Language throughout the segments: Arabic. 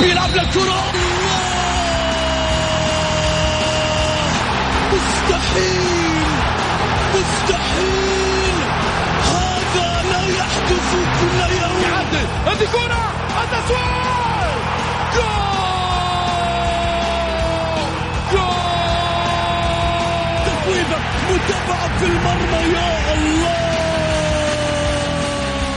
بيلعب للكرة. مستحيل. مستحيل. هذا لا يحدث كل يوم. يعدل. هذه كرة. التسويق جول. جول. تسويبة متابعة في المرمى. يا الله.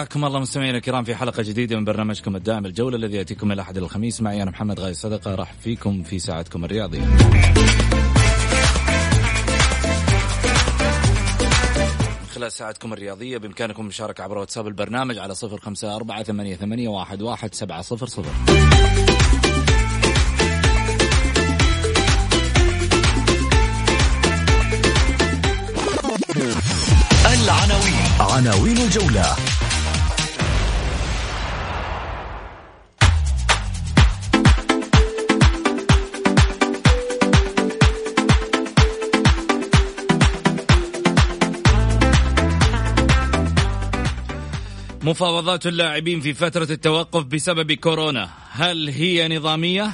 حياكم الله مستمعينا الكرام في حلقة جديدة من برنامجكم الدائم الجولة الذي يأتيكم من الأحد الخميس معي أنا محمد غاي صدقة راح فيكم في ساعتكم الرياضية. خلال ساعتكم الرياضية بإمكانكم المشاركة عبر واتساب البرنامج على صفر خمسة أربعة ثمانية, ثمانية واحد, واحد سبعة صفر صفر. العناوين. عناوين الجولة. مفاوضات اللاعبين في فترة التوقف بسبب كورونا هل هي نظامية؟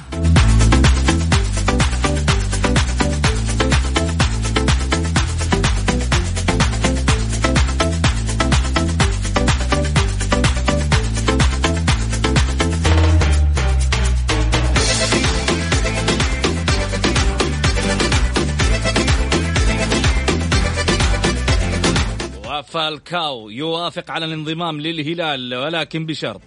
وفالكاو يوافق على الانضمام للهلال ولكن بشرط.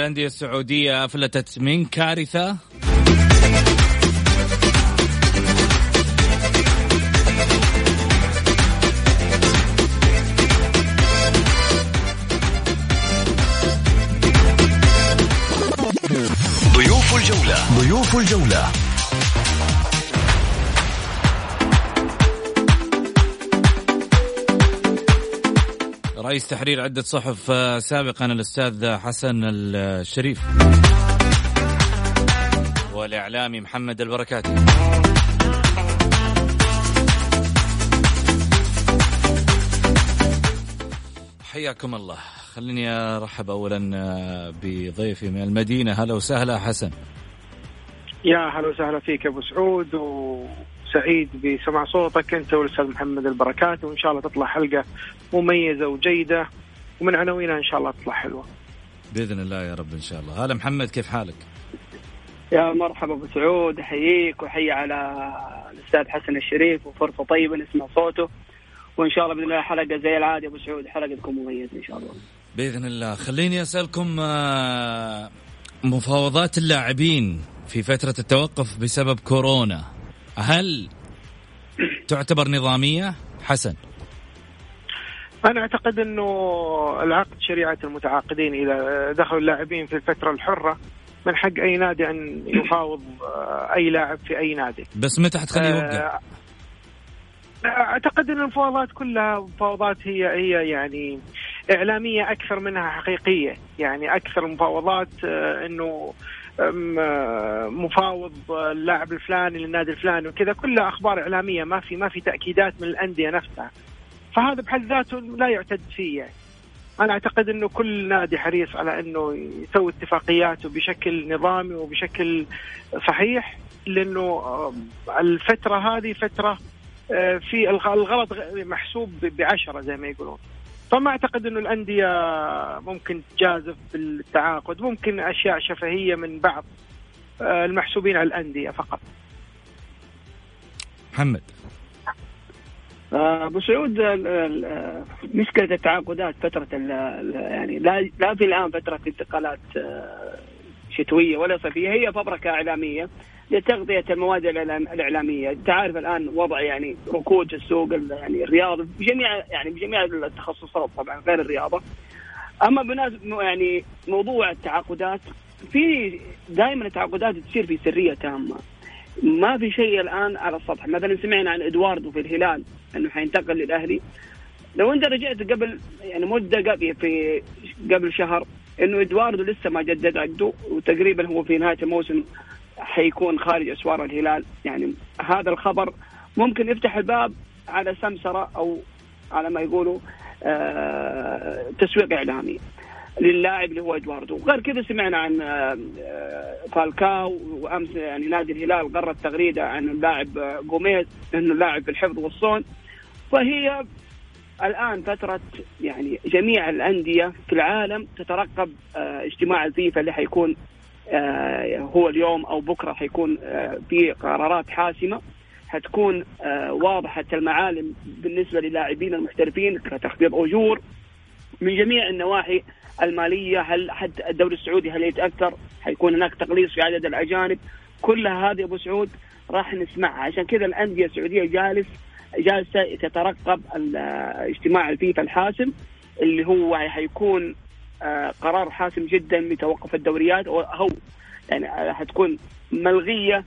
الأندية السعودية أفلتت من كارثة؟ ضيوف الجولة ضيوف الجولة رئيس تحرير عدة صحف آه، سابقا الأستاذ حسن الشريف. والإعلامي محمد البركاتي. حياكم الله. خليني أرحب أولا آه، بضيفي من المدينة. هلا وسهلا حسن. يا هلا وسهلا فيك أبو سعود وسعيد بسمع صوتك أنت والأستاذ محمد البركات وإن شاء الله تطلع حلقة مميزة وجيدة ومن عناوينها إن شاء الله تطلع حلوة. بإذن الله يا رب إن شاء الله هلا محمد كيف حالك؟ يا مرحبا أبو سعود أحييك وأحيي على الأستاذ حسن الشريف وفرصة طيبة نسمع صوته وإن شاء الله بإذن الله حلقة زي العادة أبو سعود حلقه تكون مميزة إن شاء الله. بإذن الله خليني أسألكم آه، مفاوضات اللاعبين في فترة التوقف بسبب كورونا هل تعتبر نظامية حسن؟ أنا أعتقد إنه العقد شريعة المتعاقدين إذا دخلوا اللاعبين في الفترة الحرة من حق أي نادي أن يفاوض آه، أي لاعب في أي نادي بس متى حتخليه يوقع؟ أعتقد إن المفاوضات كلها مفاوضات هي هي يعني إعلامية أكثر منها حقيقية يعني أكثر المفاوضات إنه مفاوض اللاعب الفلاني للنادي الفلاني وكذا كلها أخبار إعلامية ما في ما في تأكيدات من الأندية نفسها فهذا بحد ذاته لا يعتد فيه يعني. أنا أعتقد إنه كل نادي حريص على إنه يسوي اتفاقياته بشكل نظامي وبشكل صحيح لأنه الفترة هذه فترة آه، في الغلط محسوب بعشرة زي ما يقولون فما أعتقد إنه الأندية ممكن تجازف بالتعاقد. ممكن أشياء شفهية من بعض آه، المحسوبين على الأندية فقط. محمد. آه، أبو سعود مشكلة التعاقدات فترة يعني لا لا في الآن فترة انتقالات آه، شتوية ولا صيفية هي فبركة إعلامية لتغطيه المواد الإعلامية، أنت عارف الآن وضع يعني ركود السوق يعني الرياضي بجميع يعني بجميع التخصصات طبعا غير الرياضة. أما بمناسبه يعني موضوع التعاقدات في دائما التعاقدات تصير في سرية تامة. ما في شيء الآن على السطح، مثلا سمعنا عن إدواردو في الهلال إنه حينتقل للأهلي. لو أنت رجعت قبل يعني مدة قبل في قبل شهر إنه إدواردو لسه ما جدد عقده وتقريبا هو في نهاية الموسم حيكون خارج أسوار الهلال. يعني هذا الخبر ممكن يفتح الباب على سمسرة أو على ما يقولوا آه تسويق إعلامي للاعب اللي هو إدواردو. غير كذا سمعنا عن آه فالكاو وأمس يعني نادي الهلال غرد تغريدة عن اللاعب جوميز إنه لاعب بالحفظ والصون. فهي الآن فترة يعني جميع الأندية في العالم تترقب آه اجتماع الفيفا اللي حيكون آه، هو اليوم أو بكرة حيكون آه، في قرارات حاسمة. حتكون واضحة المعالم بالنسبة للاعبين المحترفين كتخفيض أجور من جميع النواحي المالية. هل حتى الدوري السعودي هل يتأثر؟ حيكون هناك تقليص في عدد الأجانب. كلها هذه أبو سعود راح نسمعها. عشان كذا الأندية السعودية جالس جالسه تترقب اجتماع الفيفا الحاسم اللي هو حيكون آه، قرار حاسم جدا بتوقف الدوريات أو يعني حتكون ملغية.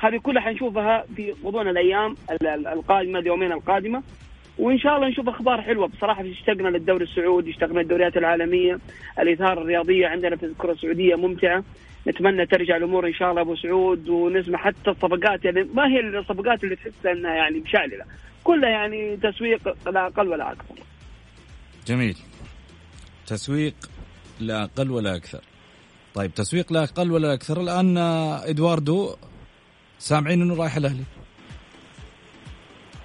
هذه كلها حنشوفها في غضون الأيام القادمة اليومين القادمة. وإن شاء الله نشوف أخبار حلوة. بصراحة اشتقنا للدوري السعودي اشتقنا للدوريات العالمية. الاثاره الرياضية عندنا في الكرة السعودية ممتعة. نتمنى ترجع الأمور إن شاء الله أبو سعود ونسمع حتى الصفقات. يعني ما هي الصفقات اللي تحس إنها يعني مشعللة. كلها يعني تسويق لا أقل ولا أكثر. جميل. تسويق لا أقل ولا أكثر. طيب تسويق لا أقل ولا أكثر. الآن إدواردو سامعين أنه رايح الأهلي؟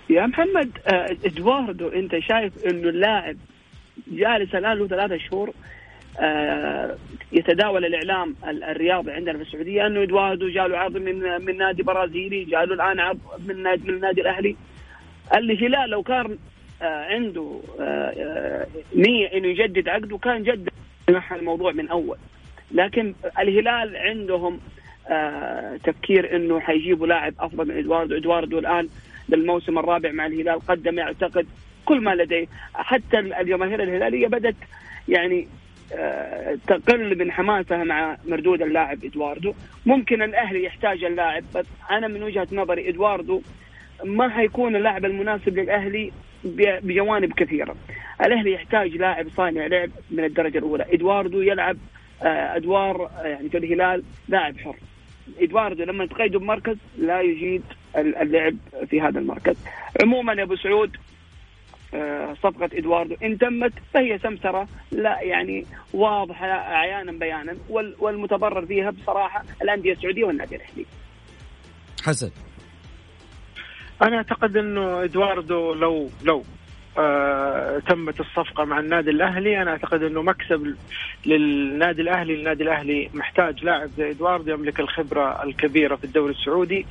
يا محمد آه، إدواردو أنت شايف إنه اللاعب جالس الآن له ثلاثة شهور آه، يتداول الإعلام الرياضي عندنا في السعودية إنه إدواردو جاء له عرض من من نادي برازيلي جاء له الآن عرض من نادي من النادي الأهلي. الهلال لو كان آه، عنده نية إنه يجدد عقده كان جدد الموضوع من أول. لكن الهلال عندهم تفكير إنه حيجيبوا لاعب أفضل من إدواردو. إدواردو الآن للموسم الرابع مع الهلال قدم يعتقد كل ما لديه حتى الجماهير الهلالية بدأت يعني آه تقل من حماسها مع مردود اللاعب إدواردو ممكن الأهلي يحتاج اللاعب بس أنا من وجهة نظري إدواردو ما حيكون اللاعب المناسب للأهلي بجوانب كثيرة. الأهلي يحتاج لاعب صانع لعب من الدرجة الأولى، إدواردو يلعب آه، أدوار آه، يعني في الهلال لاعب حر. إدواردو لما تقيده بمركز لا يجيد اللعب في هذا المركز. عموما يا أبو سعود آه، صفقة إدواردو إن تمت فهي سمسرة لا يعني واضحة عيانا بيانا والمتضرر فيها بصراحة الأندية السعودية والنادي الأهلي. حسن أنا أعتقد إنه إدواردو لو لو آه تمت الصفقة مع النادي الأهلي. أنا أعتقد أنه مكسب للنادي الأهلي. النادي الأهلي محتاج لاعب زي إدوارد يملك الخبرة الكبيرة في الدوري السعودي.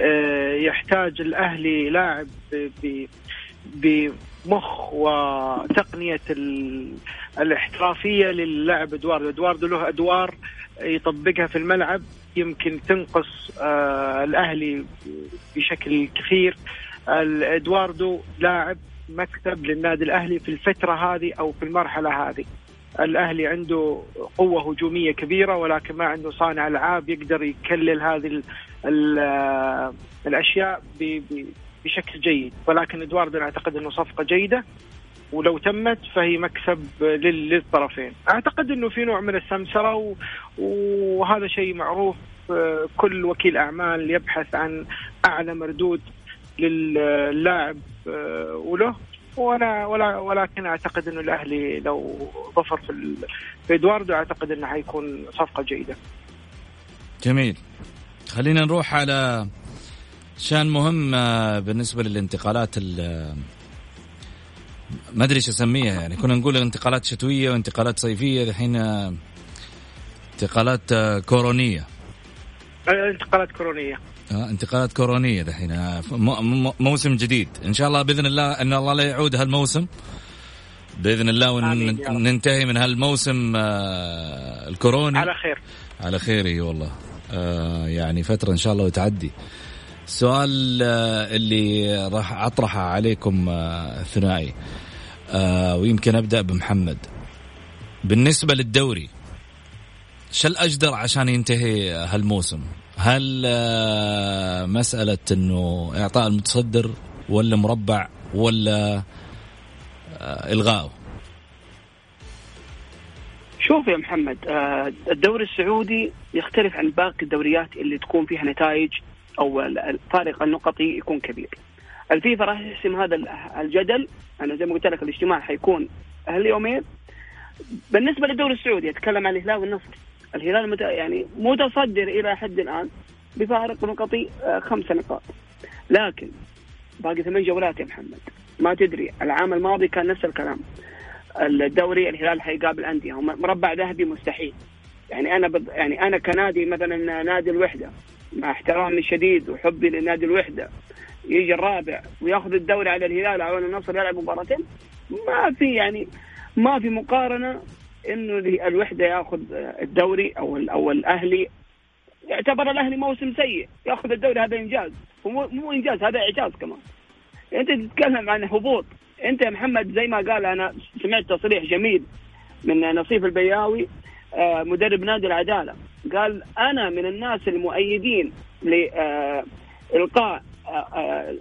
آه يحتاج الأهلي لاعب بمخ وتقنية الاحترافية للاعب إدواردو. إدواردو له أدوار يطبقها في الملعب. يمكن تنقص آه الأهلي بشكل كثير. إدواردو لاعب مكسب للنادي الأهلي في الفترة هذه أو في المرحلة هذه. الأهلي عنده قوة هجومية كبيرة ولكن ما عنده صانع ألعاب يقدر يكلل هذه ال ال الأشياء بشكل جيد. ولكن إدواردو أعتقد إنه صفقة جيدة ولو تمت فهي مكسب للطرفين. أعتقد إنه في نوع من السمسرة وهذا شيء معروف كل وكيل أعمال يبحث عن أعلى مردود للاعب آه، وله وأنا ولا ولكن أعتقد إنه الأهلي لو ظفر في في إدواردو أعتقد إنه حيكون صفقة جيدة. جميل. خلينا نروح على شان مهم آه، بالنسبة للانتقالات ما أدري إيش أسميها يعني كنا نقول انتقالات شتوية وانتقالات صيفية الحين آه، انتقالات كورونية. انتقالات كورونية. آه انتقالات كورونية دحين. آه موسم جديد. إن شاء الله بإذن الله إن الله لا يعود هالموسم. بإذن الله وننتهي من هالموسم آه الكوروني على خير. على خير إي والله. آه يعني فترة إن شاء الله وتعدي. السؤال آه اللي راح أطرحه عليكم آه ثنائي آه ويمكن أبدأ بمحمد. بالنسبة للدوري شو الأجدر عشان ينتهي هالموسم؟ هل آه، مسألة أنه إعطاء المتصدر ولا مربع ولا آه، إلغائه شوف يا محمد آه، الدوري السعودي يختلف عن باقي الدوريات اللي تكون فيها نتائج أو الفارق النقطي يكون كبير. الفيفا راح يحسم هذا الجدل أنا زي ما قلت لك الاجتماع حيكون هاليومين. بالنسبة للدوري السعودي أتكلم عن الهلال والنصر الهلال مت... يعني متصدر إلى حد الآن بفارق نقطي آه، خمس نقاط. لكن باقي ثمان جولات يا محمد. ما تدري العام الماضي كان نفس الكلام. الدوري الهلال حيقابل أندية مربع ذهبي مستحيل. يعني أنا بض... يعني أنا كنادي مثلا نادي الوحدة مع احترامي الشديد وحبي لنادي الوحدة يجي الرابع وياخذ الدوري على الهلال أو النصر يلعب مباراتين ما في يعني ما في مقارنة إنه الوحدة ياخذ الدوري أو أو الأهلي. يعتبر الأهلي موسم سيء. ياخذ الدوري هذا إنجاز. ومو مو إنجاز هذا إعجاز كمان. أنت تتكلم عن هبوط. أنت يا محمد زي ما قال أنا سمعت تصريح جميل من نصيف البياوي آه، مدرب نادي العدالة. قال أنا من الناس المؤيدين لإلقاء آه، آه،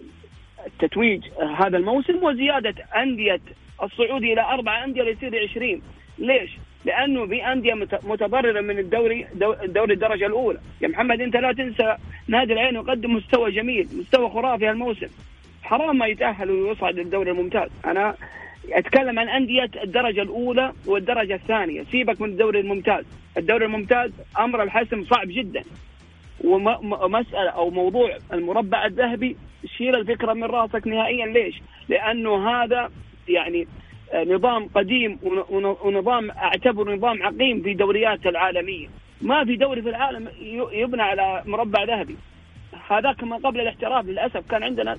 هذا الموسم وزيادة أندية الصعودي إلى أربع أندية ليصير 20 ليش؟ لأنه في أندية متضرره من الدوري دوري الدرجة الأولى، يا محمد أنت لا تنسى نادي العين يقدم مستوى جميل، مستوى خرافي هالموسم. حرام ما يتأهل ويصعد للدوري الممتاز، أنا أتكلم عن أندية الدرجة الأولى والدرجة الثانية، سيبك من الدوري الممتاز، الدوري الممتاز أمر الحسم صعب جدا. ومساله أو موضوع المربع الذهبي شيل الفكرة من رأسك نهائيا ليش؟ لأنه هذا يعني نظام قديم ونظام اعتبره نظام عقيم في دوريات العالمية. ما في دوري في العالم يبنى على مربع ذهبي. هذاك ما قبل الاحتراف للأسف كان عندنا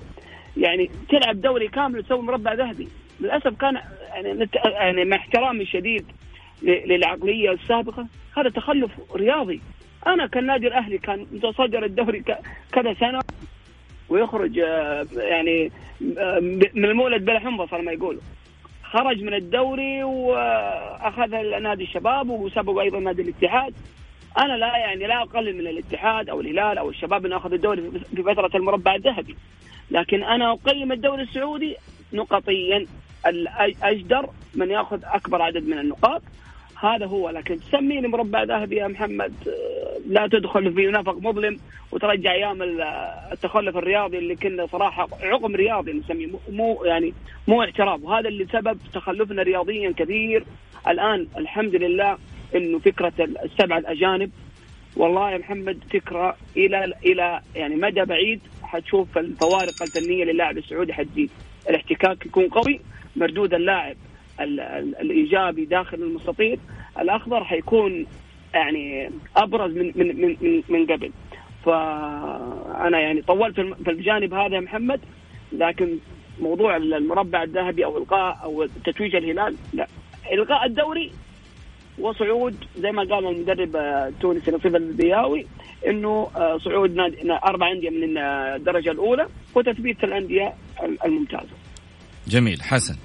يعني تلعب دوري كامل تسوي مربع ذهبي. للأسف كان يعني يعني مع احترامي الشديد للعقلية السابقة هذا تخلف رياضي. أنا كالنادي الأهلي كان متصدر الدوري كذا سنة ويخرج آه، يعني آه، من المولد بلا حنبه صار ما يقولوا. خرج من الدوري وأخذ نادي الشباب وسبق أيضا نادي الاتحاد. أنا لا يعني لا أقلل من الاتحاد أو الهلال أو الشباب إنه أخذ الدوري في فترة المربع الذهبي. لكن أنا أقيم الدوري السعودي نقطيا. الاجدر من يأخذ أكبر عدد من النقاط. هذا هو. لكن تسميني مربع ذهبي يا محمد. لا تدخل في نفق مظلم وترجع أيام التخلف الرياضي اللي كنا صراحة عقم رياضي نسميه. مو يعني مو اعتراف وهذا اللي سبب تخلفنا رياضيا كثير الآن الحمد لله إنه فكرة السبعه الأجانب. والله يا محمد فكرة إلى إلى يعني مدى بعيد. حتشوف الفوارق الفنية للاعب السعودي. حتزيد الاحتكاك يكون قوي. مردود اللاعب الإيجابي داخل المستطيل الأخضر حيكون يعني أبرز من من من من قبل. فأنا يعني طولت في الجانب هذا يا محمد لكن موضوع المربع الذهبي أو إلقاء أو تتويج الهلال لا. الغاء الدوري وصعود زي ما قال المدرب التونسي نصيب البياوي إنه آه، صعود أربع أندية من الدرجة الأولى وتثبيت الأندية الممتازة. جميل. حسن.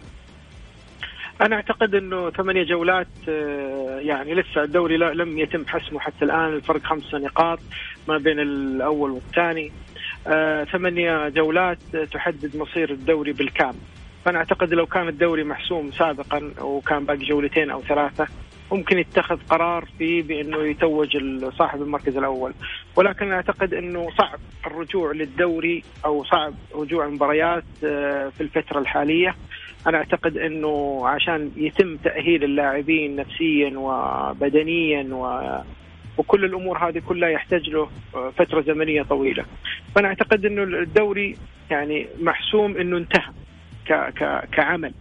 أنا أعتقد إنه ثمانية جولات آه، يعني لسه الدوري لم يتم حسمه حتى الآن. الفرق خمسة نقاط ما بين الأول والثاني. آه، ثمانية جولات تحدد مصير الدوري بالكامل. فأنا أعتقد لو كان الدوري محسوم سابقا وكان باقي جولتين أو ثلاثة ممكن يتخذ قرار فيه بإنه يتوج صاحب المركز الأول. ولكن أعتقد إنه صعب الرجوع للدوري أو صعب رجوع المباريات آه، في الفترة الحالية. أنا أعتقد إنه عشان يتم تأهيل اللاعبين نفسيا وبدنيا و وكل الأمور هذه كلها يحتاج له فترة زمنية طويلة. فأنا أعتقد إنه الدوري يعني محسوم إنه انتهى ك ك كعمل.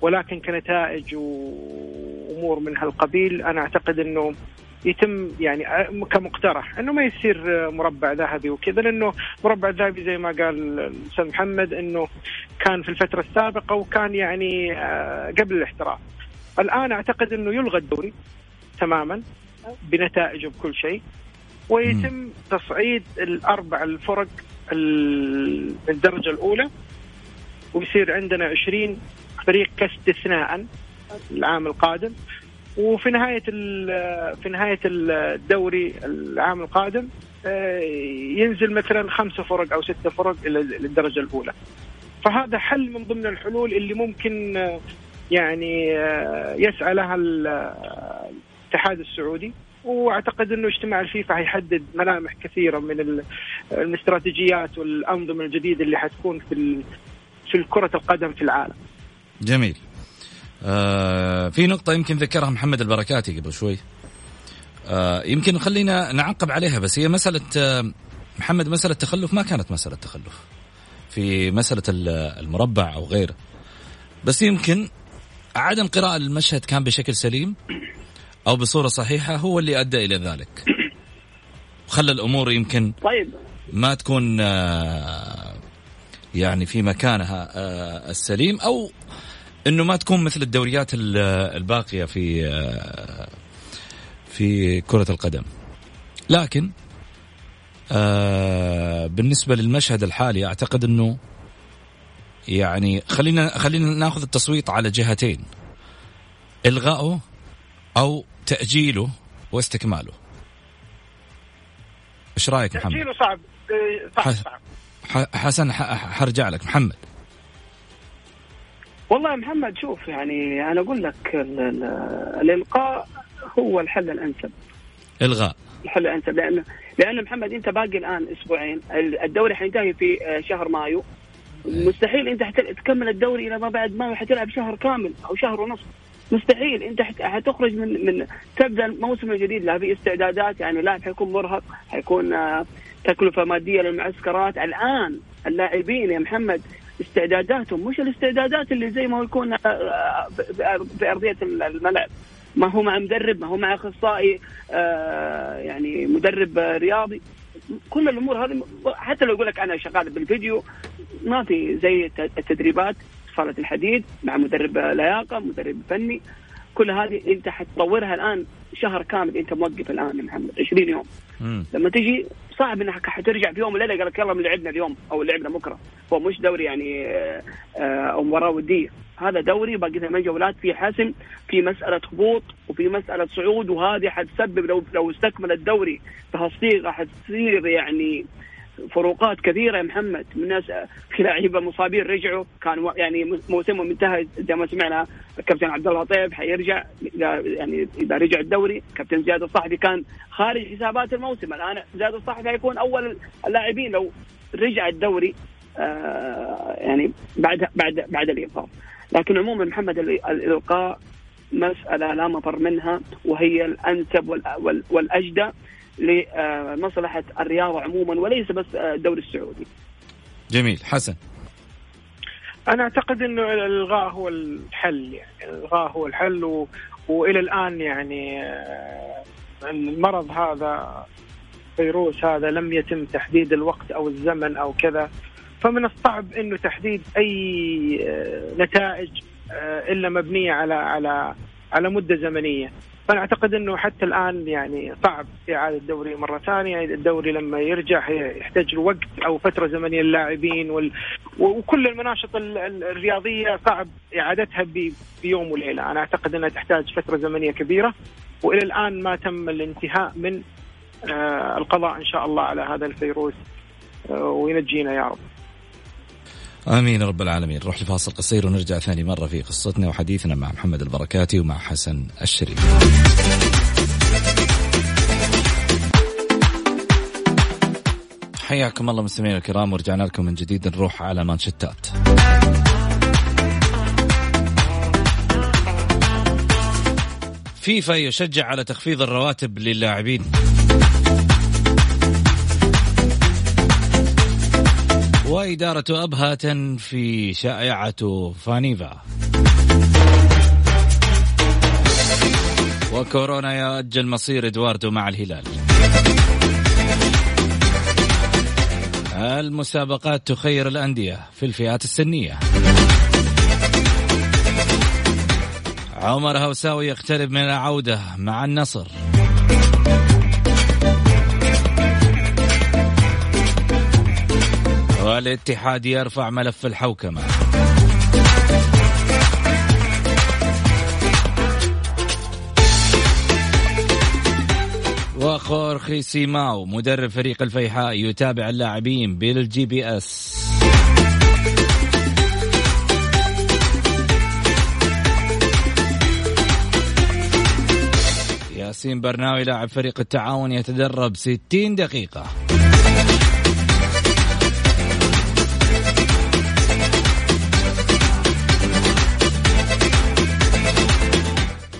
ولكن كنتائج وأمور من هالقبيل أنا أعتقد إنه يتم يعني كمقترح إنه ما يصير مربع ذهبي وكذا لأنه مربع ذهبي زي ما قال الأستاذ محمد إنه كان في الفترة السابقة وكان يعني آه، قبل الاحتراف. الآن أعتقد إنه يلغى الدوري تماما بنتائجه بكل شيء ويتم تصعيد الأربع الفرق الدرجة الأولى ويصير عندنا 20 فريق كاستثناء العام القادم وفي نهاية في نهاية الدوري العام القادم آه، ينزل مثلا خمسة فرق أو ستة فرق إلى الدرجه الأولى. فهذا حل من ضمن الحلول اللي ممكن آه، يعني آه، يسعى لها الاتحاد السعودي وأعتقد إنه اجتماع الفيفا حيحدد ملامح كثيرة من الاستراتيجيات والأنظمة الجديدة اللي حتكون في في كره القدم في العالم. جميل. آه في نقطة يمكن ذكرها محمد البركاتي قبل شوي. آه يمكن خلينا نعقب عليها بس هي مسألة آه محمد مسألة تخلف ما كانت مسألة تخلف. في مسألة المربع أو غيره. بس يمكن عدم قراءة المشهد كان بشكل سليم أو بصورة صحيحة هو اللي أدى إلى ذلك. خلى الأمور يمكن طيب ما تكون آه يعني في مكانها آه، السليم أو إنه ما تكون مثل الدوريات الباقية في في كرة القدم. لكن آه، بالنسبة للمشهد الحالي أعتقد إنه يعني خلينا خلينا ناخذ التصويت على جهتين. الغائه أو تأجيله واستكماله. إيش رأيك محمد؟ تأجيله صعب. صعب, صعب. حسن حرجع لك. محمد. والله محمد شوف يعني أنا أقول لك الإلقاء هو الحل الأنسب. إلغاء. الحل الأنسب لأن لأن محمد أنت باقي الآن أسبوعين. الدوري حينتهي في آه، شهر مايو. مستحيل أنت تكمل الدوري إلى ما بعد مايو حتلعب شهر كامل أو شهر ونصف مستحيل أنت حتخرج من من تبدأ الموسم الجديد لا في استعدادات يعني لاعب حيكون مرهق حيكون آه، تكلفة مادية للمعسكرات. الآن اللاعبين يا محمد استعداداتهم مش الاستعدادات اللي زي ما هو يكون آه، آه، في أرضية الملعب. ما هو مع مدرب ما هو مع أخصائي يعني مدرب رياضي. كل الأمور هذه حتى لو يقول لك أنا شغال بالفيديو ما في زي التدريبات صالة الحديد مع مدرب لياقة مدرب فني. كل هذه أنت حتطورها الآن شهر كامل انت موقف الآن يا محمد 20 يوم. مم. لما تجي صعب إنك حترجع في يوم وليلة قال لك يلا لعبنا اليوم أو لعبنا بكرة. هو مش دوري يعني آه، أو مباراة ودية. هذا دوري باقي ثمان جولات في حسم في مسألة هبوط وفي مسألة صعود وهذه حتسبب لو لو استكمل الدوري بهالصيغه حتصير يعني فروقات كثيره يا محمد. من ناس في لعيبة مصابين رجعوا كان يعني موسمهم انتهى زي ما سمعنا الكابتن عبد الله طيب حيرجع يعني إذا رجع الدوري كابتن زياد الصحفي كان خارج حسابات الموسم. الآن زياد الصحفي حيكون أول اللاعبين لو رجع الدوري آه يعني بعد بعد بعد الايقاف لكن عموما محمد الإلقاء مسألة لا مفر منها وهي الأنسب والأجدى. لمصلحة الرياضه عموما وليس بس الدوري السعودي. جميل حسن. أنا أعتقد إنه الإلغاء هو الحل يعني الإلغاء هو الحل و... وإلى الآن يعني آه، المرض هذا فيروس هذا لم يتم تحديد الوقت أو الزمن أو كذا فمن الصعب إنه تحديد أي آه، نتائج آه، إلا مبنية على على على مدة زمنية فأنا أعتقد إنه حتى الآن يعني صعب إعادة الدوري مرة ثانية. الدوري لما يرجع يحتاج وقت أو فترة زمنية للاعبين وال... وكل المناشط الرياضية صعب إعادتها ب... بيوم وليلة. أنا أعتقد إنها تحتاج فترة زمنية كبيرة. وإلى الآن ما تم الانتهاء من آه القضاء إن شاء الله على هذا الفيروس آه وينجينا يا رب. آمين رب العالمين. نروح لفاصل قصير ونرجع ثاني مرة في قصتنا وحديثنا مع محمد البركاتي ومع حسن الشريف. حياكم الله مستمعينا الكرام ورجعنا لكم من جديد. نروح على مانشتات فيفا يشجع على تخفيض الرواتب للاعبين. وإدارة أبها في شائعة فانيفا. وكورونا يؤجل مصير إدواردو مع الهلال. المسابقات تخير الأندية في الفئات السنية. عمر هوساوي يقترب من العودة مع النصر. والاتحاد يرفع ملف الحوكمة. وخورخي سيماو مدرب فريق الفيحاء يتابع اللاعبين بال GPS. ياسين برناوي لاعب فريق التعاون يتدرب 60 دقيقة.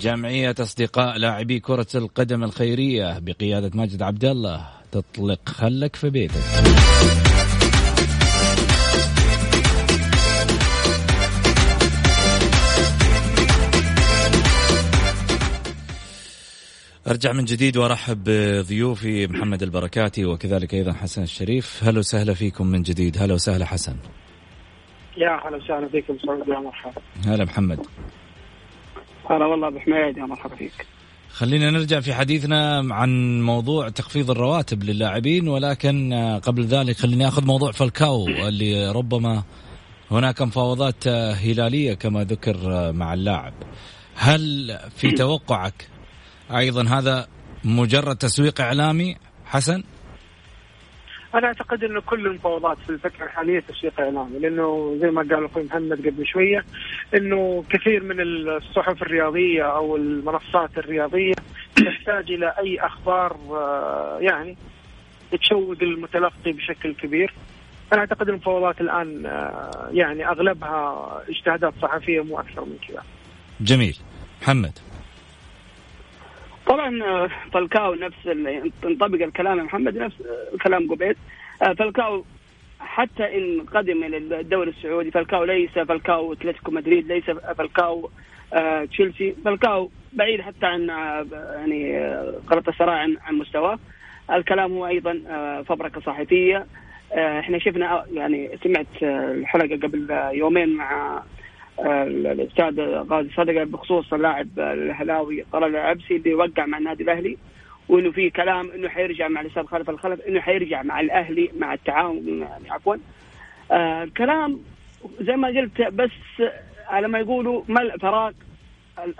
جمعية أصدقاء لاعبي كرة القدم الخيرية بقيادة ماجد عبد الله تطلق خلك في بيتك. أرجع من جديد وأرحب بضيوفي محمد البركاتي وكذلك أيضا حسن الشريف. هلا وسهلا فيكم من جديد. هلا وسهلا حسن. يا هلا وسهلا فيكم. سعود يا مرحبا هلا محمد. هلا والله ابو حميد يا مرحبا فيك خلينا نرجع في حديثنا عن موضوع تخفيض الرواتب للاعبين ولكن قبل ذلك خليني آخذ موضوع فالكاو اللي ربما هناك مفاوضات هلالية كما ذكر مع اللاعب هل في توقعك أيضا هذا مجرد تسويق إعلامي حسن؟ أنا أعتقد إنه كل المفاوضات في الفترة الحالية تسويق إعلامي لأنه زي ما قال أخوي محمد قبل شوية إنه كثير من الصحف الرياضية أو المنصات الرياضية تحتاج إلى أي أخبار آه، يعني تشوق المتلقي بشكل كبير. أنا أعتقد المفاوضات الآن آه، يعني أغلبها اجتهادات صحفية مو أكثر من كذا. جميل. محمد. طبعا آه، فالكاو نفس ينطبق الكلام محمد نفس الكلام قبيل. فالكاو حتى إن قدم إلى الدوري السعودي فالكاو ليس فالكاو أتلتيكو مدريد ليس فالكاو آه تشيلسي. فالكاو بعيد حتى عن آه يعني قرة السراء عن, مستواه. الكلام هو أيضا آه فبركة صحفيه آه إحنا شفنا يعني سمعت الحلقة قبل يومين مع الأستاذ غازي صدقة بخصوص اللاعب الهلاوي طلال العبسي اللي وقع مع النادي الأهلي وإنه في كلام إنه حيرجع مع الاستاذ خالد الخلف إنه حيرجع مع الأهلي مع التعاون يعني عفوا. آه الكلام زي ما قلت بس على ما يقولوا ملء فراغ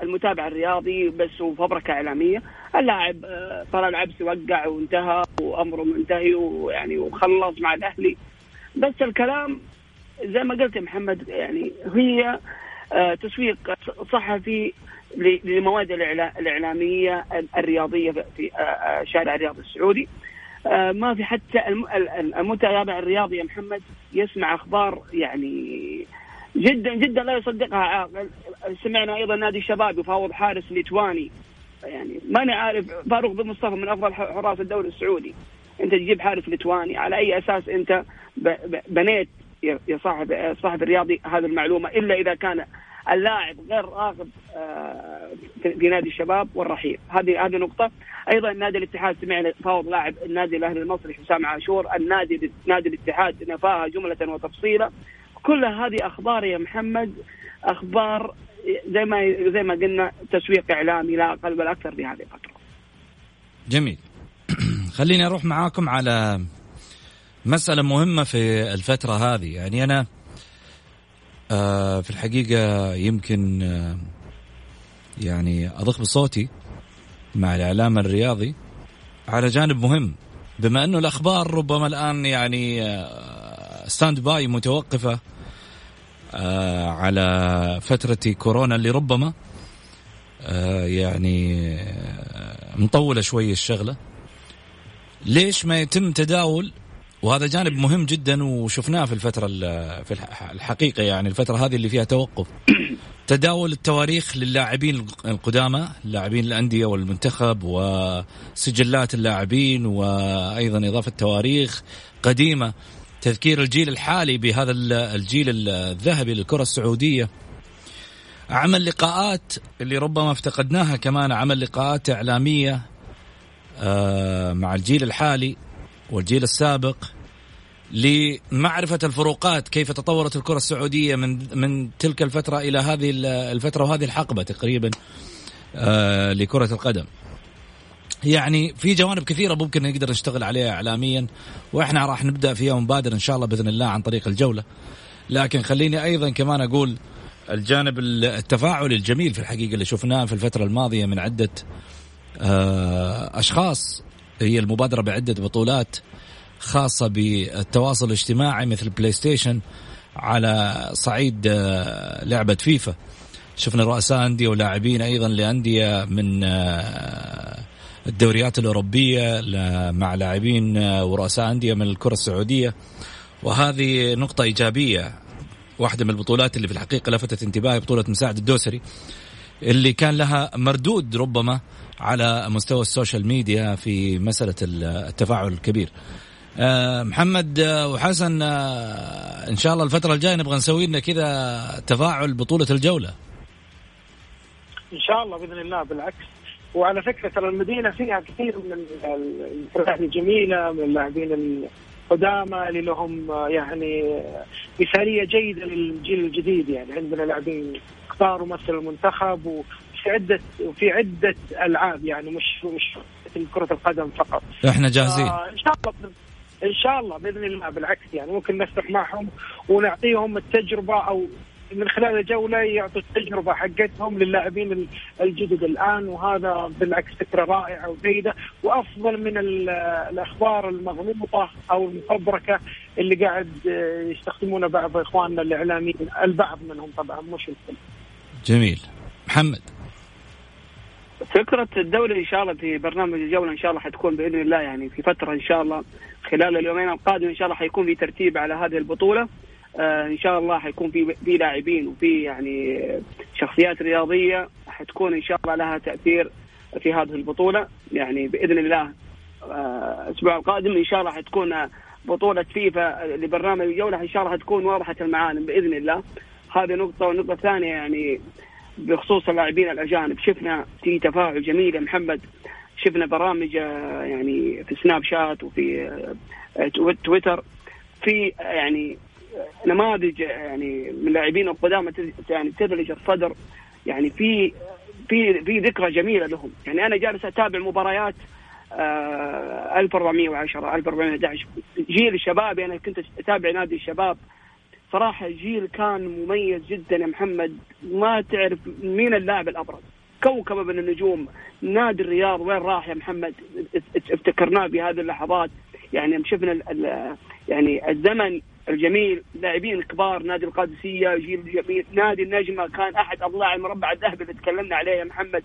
المتابع الرياضي بس وفبركة إعلامية. اللاعب آه طلال العبسي وقع وانتهى وأمره منتهي ويعني وخلص مع الأهلي. بس الكلام زي ما قلت يا محمد يعني هي آه تسويق صحفي للمواد الإعلامية الرياضية في الشارع الرياضي السعودي. ما في حتى المتابع الرياضي يا محمد يسمع أخبار يعني جدا جدا لا يصدقها. عاقل سمعنا أيضا نادي الشباب يفاوض حارس ليتواني. يعني ماني عارف فاروق بن مصطفى من أفضل حراس الدوري السعودي. أنت تجيب حارس ليتواني على أي أساس أنت بنيت يا صاحب صاحب الرياضي هذه المعلومة إلا إذا كان اللاعب غير راغب في نادي الشباب والرحيل هذه هذه نقطة أيضا نادي الاتحاد سمعنا فاوض لاعب النادي الأهلي المصري حسام عاشور النادي نادي الاتحاد نفاها جملة وتفصيلا كل هذه أخبار يا محمد أخبار زي ما زي ما قلنا تسويق إعلامي لا أقل ولا أكثر في هذه الفترة. جميل. خليني أروح معاكم على مسألة مهمة في الفترة هذه. يعني أنا آه في الحقيقة يمكن آه يعني أضخ بصوتي مع الإعلام الرياضي على جانب مهم. بما أنه الأخبار ربما الآن يعني standby متوقفة آه على فترة كورونا اللي ربما آه يعني آه مطولة شوي الشغلة. ليش ما يتم تداول وهذا جانب مهم جدا وشفناه في الفترة في الحقيقة يعني الفترة هذه اللي فيها توقف. تداول التواريخ للاعبين القدامى لاعبين الأندية والمنتخب وسجلات اللاعبين وأيضا إضافة تواريخ قديمة. تذكير الجيل الحالي بهذا الجيل الذهبي للكرة السعودية. عمل لقاءات اللي ربما افتقدناها كمان عمل لقاءات إعلامية آه، مع الجيل الحالي. والجيل السابق لمعرفة الفروقات كيف تطورت الكرة السعودية من من تلك الفترة إلى هذه الفترة وهذه الحقبة تقريبا آه لكرة القدم. يعني في جوانب كثيرة ممكن نقدر نشتغل عليها إعلاميا وإحنا راح نبدأ فيها ونبادر إن شاء الله بإذن الله عن طريق الجولة. لكن خليني أيضا كمان أقول الجانب التفاعل الجميل في الحقيقة اللي شفناه في الفترة الماضية من عدة آه أشخاص هي المبادرة بعدة بطولات خاصة بالتواصل الاجتماعي مثل PlayStation على صعيد آه، لعبة فيفا. شفنا رؤساء أندية ولاعبين أيضا لأندية من آه، الدوريات الأوروبية مع لاعبين آه، ورؤساء أندية من الكرة السعودية. وهذه نقطة إيجابية واحدة من البطولات اللي في الحقيقة لفتت انتباهي بطولة مساعد الدوسري اللي كان لها مردود ربما على مستوى السوشيال ميديا في مسألة التفاعل الكبير. آه، محمد آه، وحسن آه، إن شاء الله الفترة الجاية نبغى نسوي لنا كذا تفاعل بطولة الجولة. إن شاء الله بإذن الله بالعكس. وعلى فكرة ترى المدينة فيها كثير من الفرق الجميلة من اللاعبين القدامى اللي لهم يعني مثاليه جيدة للجيل الجديد. يعني عندنا لاعبين اختاروا مثل المنتخب وفي عده وفي عدة ألعاب يعني مش مش كرة القدم فقط. إحنا جاهزين. آه إن شاء الله إن شاء الله بإذن الله بالعكس يعني ممكن نفتح معهم ونعطيهم التجربة أو من خلال الجوله يعطوا التجربة حقتهم للاعبين الجدد الآن وهذا بالعكس فكرة رائعة وجيدة. وأفضل من الأخبار المغلوطة أو المفبركة اللي قاعد يستخدمونها بعض إخواننا الإعلاميين البعض منهم طبعا مش الكل. جميل. محمد. فكرة الدوري إن شاء الله في برنامج الجولة إن شاء الله حتكون بإذن الله يعني في فترة إن شاء الله خلال اليومين القادمة إن شاء الله حيكون في ترتيب على هذه البطولة. آه إن شاء الله حيكون في في لاعبين وفي يعني شخصيات رياضية حتكون إن شاء الله لها تأثير في هذه البطولة. يعني بإذن الله آه الأسبوع القادم إن شاء الله حتكون بطولة فيفا لبرنامج الجولة. إن شاء الله حتكون واضحة المعالم بإذن الله. هذه نقطة. والنقطة الثانية يعني بخصوص اللاعبين الأجانب. شفنا في تفاعل جميل يا محمد. شفنا برامج آه، يعني في سناب شات وفي آه، تويتر. في يعني نماذج يعني من لاعبين القدامى يعني تبلج الصدر. يعني في في في ذكرى جميلة لهم. يعني أنا جالس أتابع مباريات 1410 1411 جيل الشباب يعني كنت أتابع نادي الشباب. صراحة جيل كان مميز جدا يا محمد. ما تعرف مين اللاعب الأبرز. كوكبة من النجوم. نادي الرياض وين راح يا محمد؟ افتكرناه بهذه اللحظات. يعني شفنا يعني الزمن الجميل. لاعبين كبار. نادي القادسية جيل جميل. نادي النجمة كان أحد أضلاع المربع الذهبي اللي تكلمنا عليه يا محمد.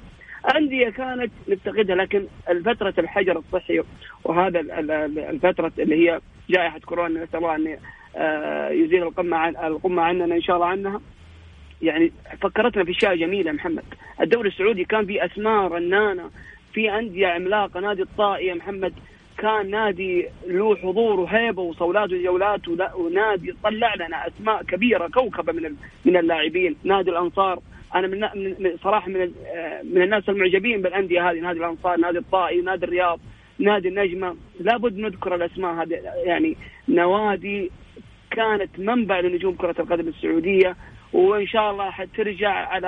أندية كانت نفتقدها لكن الفترة الحجر الصحي وهذا الفترة اللي هي جائحة كورونا نسال الله ان يزيل القمة عن القمة عننا إن شاء الله عنها. يعني فكرتنا في أشياء جميلة محمد. الدوري السعودي كان في اسماء رنانه في أندية عملاقة نادي الطائي يا محمد. كان نادي له حضور وهيبة وصولات وجولات ونادي طلع لنا أسماء كبيرة كوكبة من من اللاعبين. نادي الأنصار. أنا من صراحة من آه، من الناس المعجبين بالأندية هذه نادي الأنصار نادي الطائي نادي الرياض. نادي النجمة لابد نذكر الأسماء هذه يعني نوادي كانت منبع لنجوم كرة القدم السعودية وإن شاء الله حترجع على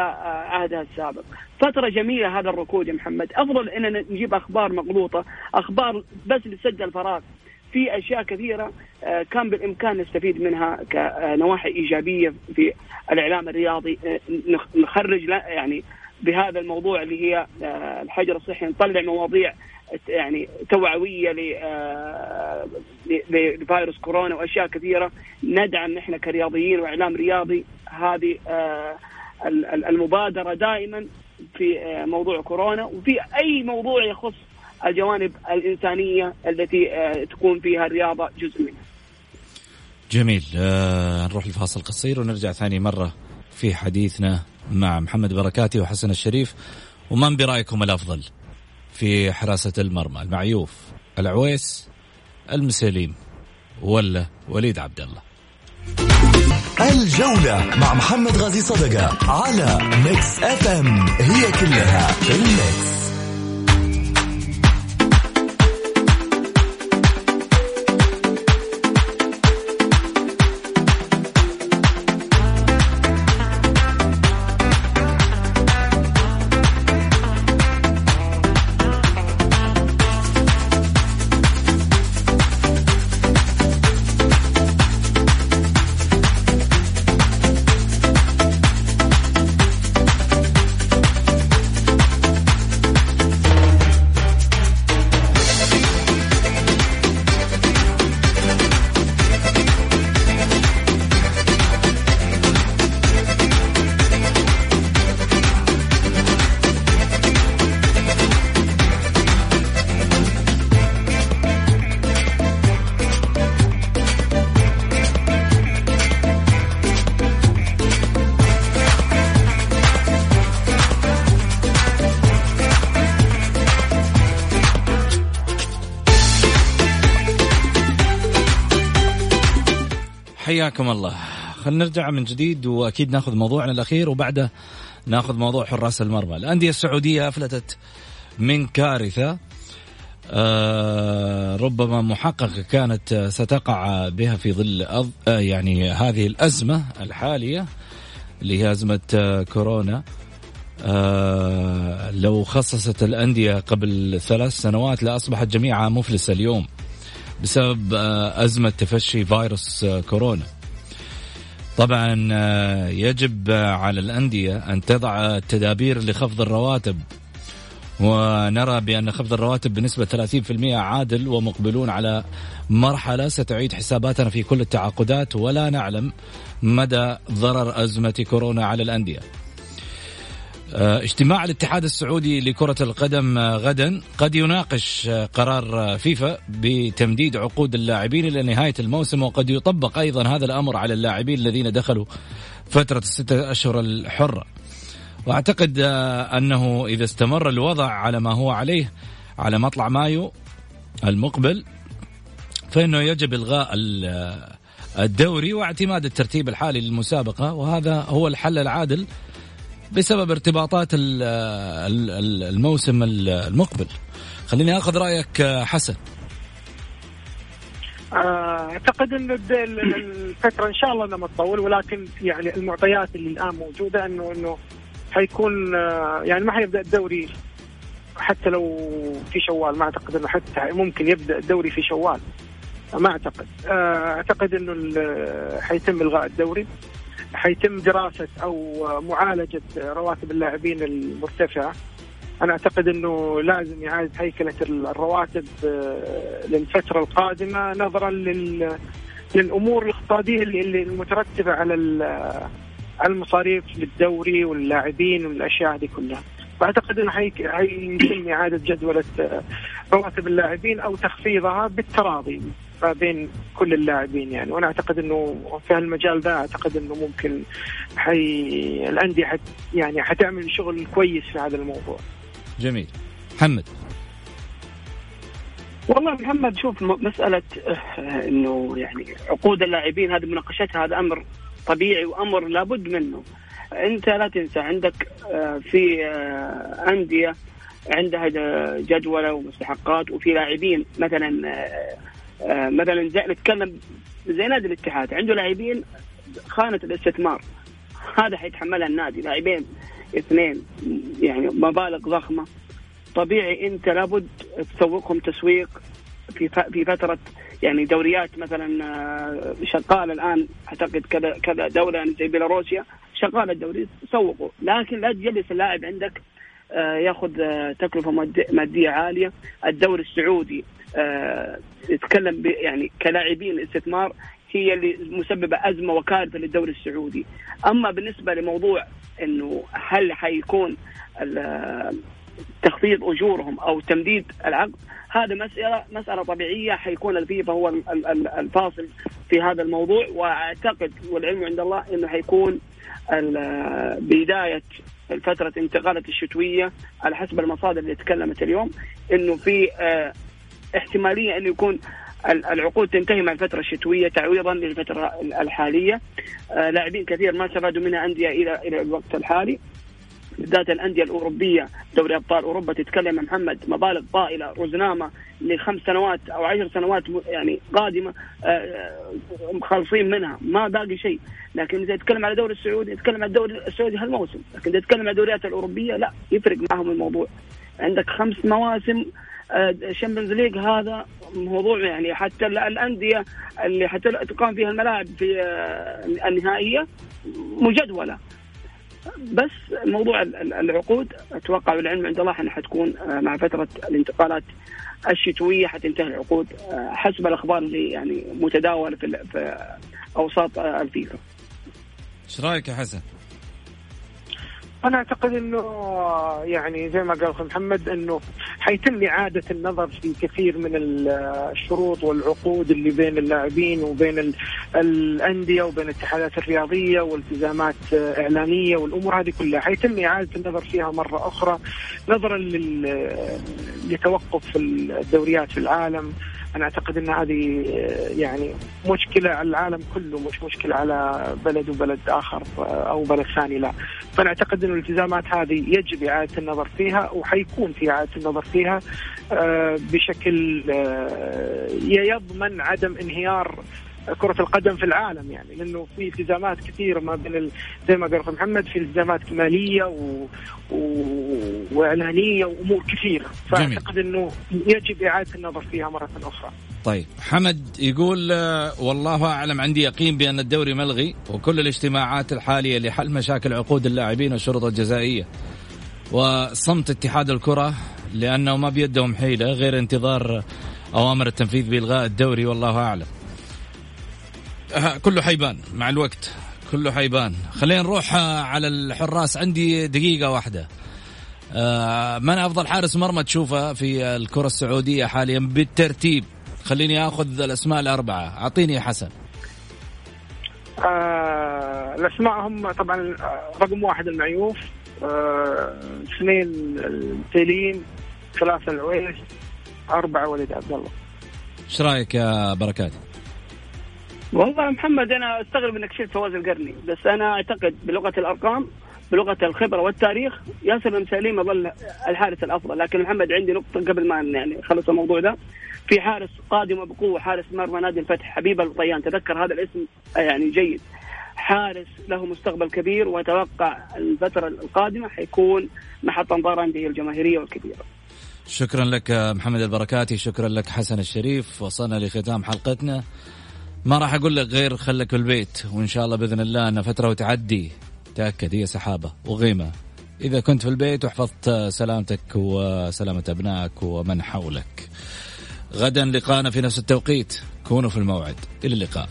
عهدها السابق. فترة جميلة هذا الركود يا محمد، أفضل اننا نجيب أخبار مغلوطة، أخبار بس لسد الفراغ. في أشياء كثيرة آه، كان بالإمكان نستفيد منها كنواحي إيجابية في الإعلام الرياضي آه، نخرج يعني بهذا الموضوع اللي هي آه، الحجر الصحي نطلع مواضيع يعني توعوية لفيروس كورونا وأشياء كثيرة. ندعم نحن كرياضيين وإعلام رياضي هذه المبادرة دائما في موضوع كورونا. وفي أي موضوع يخص الجوانب الإنسانية التي آه، تكون فيها الرياضة جزء منها. جميل. آه نروح لفاصل قصير ونرجع ثاني مرة في حديثنا مع محمد بركاتي وحسن الشريف. ومن برأيكم الأفضل؟ في حراسة المرمى المعيوف العويس المسليم ولا وليد عبد الله. الجولة مع محمد غازي صدقة على Mix FM it's all in the mix حياكم الله. خلينا نرجع من جديد وأكيد ناخذ موضوعنا الأخير وبعده ناخذ موضوع حراس المرمى. الأندية السعودية أفلتت من كارثة. آه ربما محققة كانت ستقع بها في ظل أض... آه يعني هذه الأزمة الحالية اللي هي أزمة آه كورونا. آه لو خصصت الأندية قبل ثلاث سنوات لأصبحت جميعها مفلسه اليوم. بسبب آه، أزمة تفشي فيروس آه، كورونا. طبعا آه، يجب على الأندية أن تضع تدابير لخفض الرواتب. ونرى بأن خفض الرواتب بنسبة 30% عادل ومقبلون على مرحلة ستعيد حساباتنا في كل التعاقدات. ولا نعلم مدى ضرر أزمة كورونا على الأندية. اجتماع الاتحاد السعودي لكرة القدم آه، غدا. قد يناقش آه، قرار فيفا بتمديد عقود اللاعبين إلى نهاية الموسم وقد يطبق أيضا هذا الأمر على اللاعبين الذين دخلوا فترة الستة أشهر الحرة. وأعتقد أنه إذا استمر الوضع على ما هو عليه على مطلع مايو المقبل فإنه يجب إلغاء الدوري واعتماد الترتيب الحالي للمسابقة وهذا هو الحل العادل بسبب ارتباطات الموسم المقبل. خليني آخذ رأيك حسن. آه، أعتقد إن الفترة إن شاء الله لما تطول ولكن يعني المعطيات اللي الآن موجودة إنه إنه حيكون آه، يعني ما حيبدأ الدوري حتى لو في شوال ما أعتقد إنه حتى ممكن يبدأ الدوري في شوال. ما أعتقد. آه، أعتقد إنه حيتم إلغاء الدوري. حيتم دراسة أو معالجة رواتب اللاعبين المرتفعة أنا أعتقد إنه لازم اعاده هيكلة الرواتب آه، للفترة القادمة نظرا لل للأمور الاقتصادية اللي المترتبه على على المصاريف للدوري واللاعبين والأشياء هذه كلها. فأعتقد إنه حيتم إعادة جدولة آه، رواتب اللاعبين أو تخفيضها بالتراضي ما بين كل اللاعبين يعني وأنا أعتقد إنه في هالمجال ذا أعتقد إنه ممكن حي الأندية حت يعني حتعمل شغل كويس في هذا الموضوع. جميل. محمد والله محمد شوف مسألة آه، إنه يعني عقود اللاعبين هذه مناقشتها هذا أمر طبيعي وأمر لابد منه. أنت لا تنسى عندك آه، في آه، أندية عندها جدولة ومستحقات وفي لاعبين مثلا آه، مثلا نتكلم زي نادي الاتحاد. عنده لاعبين خانة الاستثمار. هذا حيتحملها النادي. لاعبين اثنين يعني مبالغ ضخمة. طبيعي انت لابد تسوقهم تسويق في في فترة يعني دوريات مثلا آه، شغاله الآن أعتقد كذا كذا دوله يعني زي بيلاروسيا شغاله الدوري سوقوا لكن لا تجلس اللاعب عندك آه، ياخذ تكلفة مادية عالية. الدوري السعودي يتكلم يعني كلاعبين استثمار هي اللي مسببة أزمة وكارثة للدوري السعودي. أما بالنسبة لموضوع إنه هل حيكون تخفيض أجورهم أو تمديد العقد هذا مساله مسألة طبيعية حيكون الفيفا هو الفاصل في هذا الموضوع. وأعتقد والعلم عند الله إنه حيكون بداية فترة انتقالات الشتوية على حسب المصادر اللي تكلمت اليوم إنه في آه، احتمالية انه يكون العقود تنتهي مع الفترة الشتوية تعويضا للفترة الحالية. آه، لاعبين كثير ما استفادوا منها أندية إلى إلى الوقت الحالي. بالذات الأندية الأوروبية دوري أبطال أوروبا تتكلم محمد مبالغ طائلة رزنامه لخمس سنوات أو عشر سنوات يعني قادمة مخلصين آه، منها. ما باقي شيء. لكن إذا تتكلم على الدوري السعودي تتكلم على الدوري السعودي هالموسم. لكن إذا تتكلم على الدوريات الأوروبية لا يفرق معهم الموضوع. عندك خمس مواسم ال Champions آه، League هذا موضوع يعني حتى الأندية اللي حتى تقام فيها الملاعب في آه، النهائية مجدولة بس موضوع العقود أتوقع والعلم عند الله إنها حتكون آه، مع فترة الانتقالات الشتوية حتنتهي العقود حسب الأخبار اللي يعني متداولة في أوساط الفيفا. إيش رأيك يا حسن؟ أنا أعتقد إنه يعني زي ما قال أخي محمد إنه حيتم إعادة النظر في كثير من الشروط والعقود اللي بين اللاعبين وبين الأندية وبين الاتحادات الرياضية والتزامات إعلانية والأمور هذه كلها. حيتم إعادة النظر فيها مرة أخرى نظرا لتوقف الدوريات في العالم أنا أعتقد إن هذه يعني مشكلة على العالم كله مش مشكلة على بلد وبلد آخر أو بلد ثاني لا. فأنا أعتقد إن الالتزامات هذه يجب إعادة النظر فيها وحيكون في إعادة النظر فيها آه، بشكل آه، يضمن عدم انهيار كرة القدم في العالم يعني لأنه في التزامات كثيرة ما بين ال... زي ما قال محمد في التزامات مالية و... و... وإعلانية وأمور كثيرة. فأعتقد أنه يجب إعادة النظر فيها مرة أخرى. طيب حمد يقول آه، والله أعلم عندي يقين بأن الدوري ملغي وكل الاجتماعات الحالية لحل مشاكل عقود اللاعبين والشروط الجزائية وصمت اتحاد الكرة لأنه ما بيدهم حيلة غير انتظار أوامر التنفيذ بإلغاء الدوري والله أعلم. كله حيبان مع الوقت. كله حيبان. خلينا نروح آه، على الحراس. عندي دقيقة واحدة. آه، من أفضل حارس مرمى تشوفه في الكرة السعودية حاليا؟ بالترتيب. خليني أخذ الأسماء الأربعة. أعطيني يا حسن. آه الأسماء هم طبعا آه، رقم واحد المعيوف آه اثنين التيلين ثلاثة العويس أربعة وليد عبد الله. إيش رأيك يا بركات؟ والله محمد أنا أستغرب إنك شلت فواز القرني. بس أنا أعتقد بلغة الأرقام بلغة الخبرة والتاريخ ياسر بن سليم ظل الحارس الأفضل. لكن محمد عندي نقطة قبل ما يعني خلص الموضوع ده. في حارس قادم بقوه حارس مرمى نادي الفتح حبيب الطيان. تذكر هذا الاسم يعني جيد. حارس له مستقبل كبير وأتوقع الفترة القادمة حيكون محط أنظار الانديه الجماهيرية والكبيره. شكرا لك محمد البركاتي شكرا لك حسن الشريف. وصلنا لختام حلقتنا. ما راح أقول لك غير خلك في البيت وإن شاء الله بإذن الله إن فترة وتعدي تأكد هي سحابة وغيمة. إذا كنت في البيت وحفظت سلامتك وسلامة أبنائك ومن حولك. غدا لقانا في نفس التوقيت. كونوا في الموعد. إلى اللقاء.